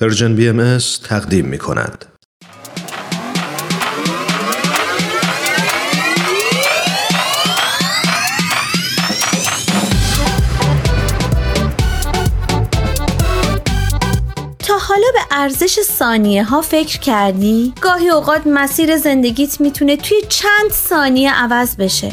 پرژن بی ام تقدیم می کند. حالا به ارزش ثانیه ها فکر کردی؟ گاهی اوقات مسیر زندگیت می‌تونه توی چند ثانیه عوض بشه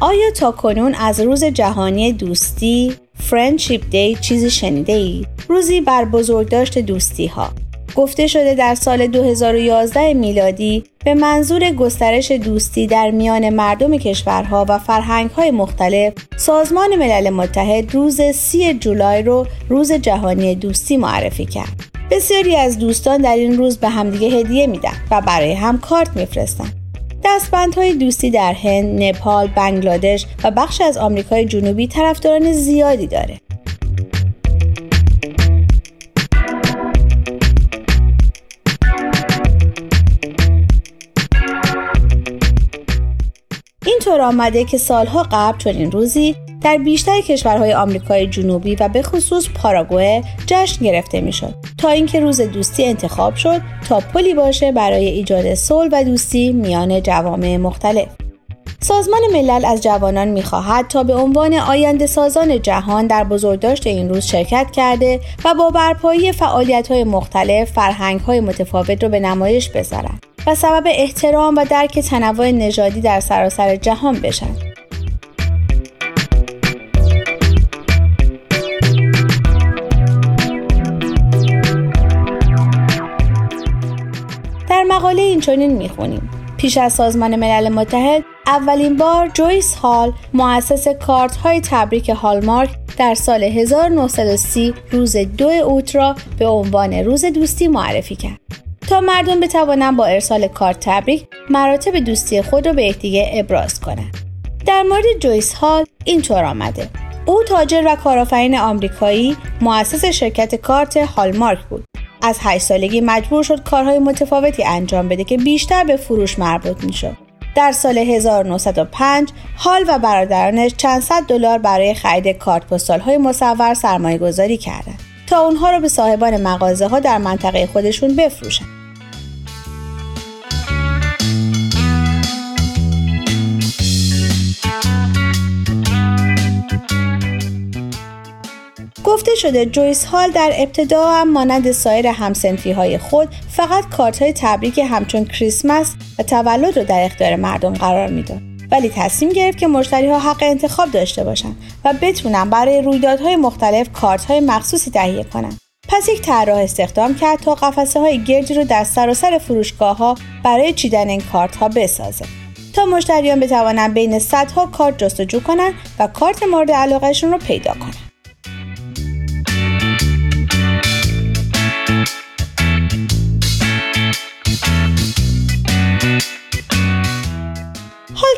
آیا تا کنون از روز جهانی دوستی Friendship Day چیزی شنیده اید؟ روزی بر بزرگداشت دوستی ها گفته شده در سال 2011 میلادی به منظور گسترش دوستی در میان مردم کشورها و فرهنگهای مختلف سازمان ملل متحد روز 30 جولای رو روز جهانی دوستی معرفی کرد. بسیاری از دوستان در این روز به همدیگه هدیه میدن و برای هم کارت میفرستن. دستبندهای دوستی در هند، نپال، بنگلادش و بخش از آمریکای جنوبی طرفداران زیادی داره. اینطور آمده که سالها قبل چنین روزی در بیشتر کشورهای آمریکای جنوبی و به خصوص پاراگوئه جشن گرفته می‌شد تا اینکه روز دوستی انتخاب شد تا پلی باشه برای ایجاد صلح و دوستی میان جوامع مختلف. سازمان ملل از جوانان می‌خواهد تا به عنوان آینده سازان جهان در بزرگداشت این روز شرکت کرده و با برپایی فعالیت های مختلف فرهنگ های متفاوت رو به نمایش بذارند و سبب احترام و درک تنوع نژادی در سراسر جهان بشن. مقاله این چنین می‌خونیم. پیش از سازمان ملل متحد اولین بار جویس هال مؤسس کارت های تبریک هالمارک در سال 1930 روز دو اوت را به عنوان روز دوستی معرفی کرد. تا مردم بتوانند با ارسال کارت تبریک مراتب دوستی خود را به یکدیگر ابراز کنند. در مورد جویس هال اینطور آمده. او تاجر و کارآفرین آمریکایی مؤسس شرکت کارت هالمارک بود. از هشت سالگی مجبور شد کارهای متفاوتی انجام بده که بیشتر به فروش مربوط می‌شد در سال 1905 هال و برادرانش چند صد دلار برای خرید کارت پستال های مصور سرمایه گذاری کردند تا اونها را به صاحبان مغازه ها در منطقه خودشون بفروشند. گفته شده جویس هال در ابتدا هم مانند سایر همسنفی های خود فقط کارت های تبریک همچون کریسمس و تولد رو در اختیار مردم قرار می‌داد. ولی تصمیم گرفت که مشتری ها حق انتخاب داشته باشند و بتونن برای رویدادهای مختلف کارت های مخصوصی تهیه کنند پس یک طراح استخدام کرد تا قفسه های گردی رو در سراسر فروشگاه ها برای چیدن این کارت ها بسازه. تا مشتریان بتوانند بین صدها کارت جستجو کنند و کارت مورد علاقهشون رو پیدا کنند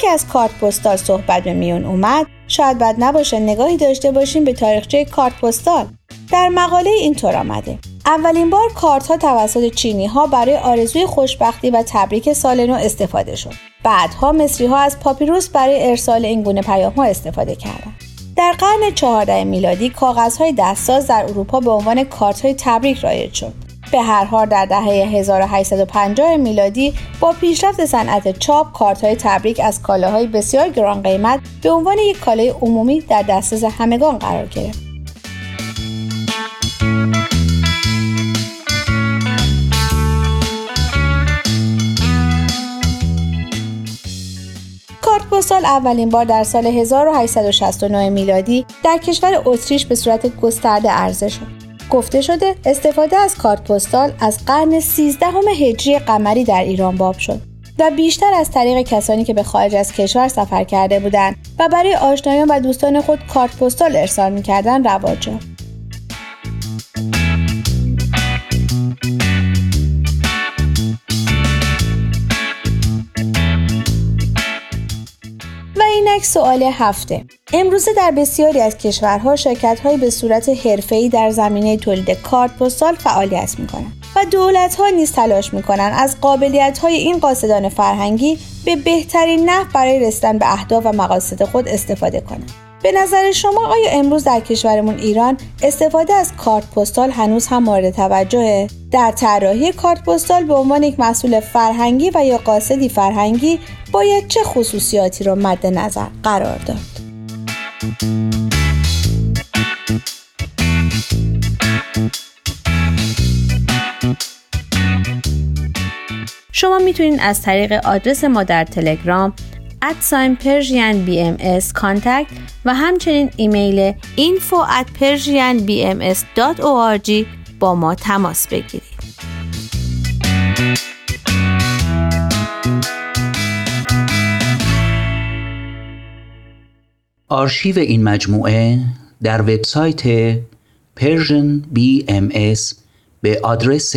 که از کارت پستال صحبت به میون اومد. شاید بد نباشه نگاهی داشته باشیم به تاریخچه کارت پستال در مقاله اینطور آمده. اولین بار کارت ها توسط چینی ها برای آرزوی خوشبختی و تبریک سال نو استفاده شد. بعدها مصری ها از پاپیروس برای ارسال این گونه پیام ها استفاده کردند. در قرن 14 میلادی کاغذهای دستساز در اروپا به عنوان کارت های تبریک رایج شد. به هر حال در دهه 1850 میلادی با پیشرفت صنعت چاپ کارت های تبریک از کالاهای بسیار گران قیمت به عنوان یک کالای عمومی در دسترس همگان قرار گرفت پستال اولین بار در سال 1869 میلادی در کشور اتریش به صورت گسترده عرضه شد. گفته شده استفاده از کارت پستال از قرن 13 هجری قمری در ایران باب شد و بیشتر از طریق کسانی که به خارج از کشور سفر کرده بودند و برای آشنایان و دوستان خود کارت پستال ارسال می‌کردند رواج یافت سوال هفته. امروزه در بسیاری از کشورها شرکتهایی به صورت حرفه‌ای در زمینه تولید کارت پستال فعالیت می‌کنند و دولت ها نیز تلاش می‌کنند از قابلیت های این قاصدان فرهنگی به بهترین نحو برای رسیدن به اهداف و مقاصد خود استفاده کنند. به نظر شما آیا امروز در کشورمون ایران استفاده از کارت پستال هنوز هم مورد توجهه؟ در طراحی کارت پستال به عنوان یک مسئول فرهنگی و یا قاصدی فرهنگی باید چه خصوصیاتی را مد نظر قرار داد؟ شما می‌تونید از طریق آدرس ما در تلگرام Persian BMS Contact و همچنین ایمیل info at persianbms.org با ما تماس بگیرید. آرشیو این مجموعه در وبسایت Persian BMS به آدرس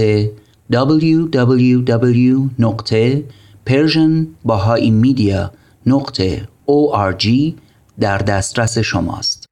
نقطه org در دسترس شماست.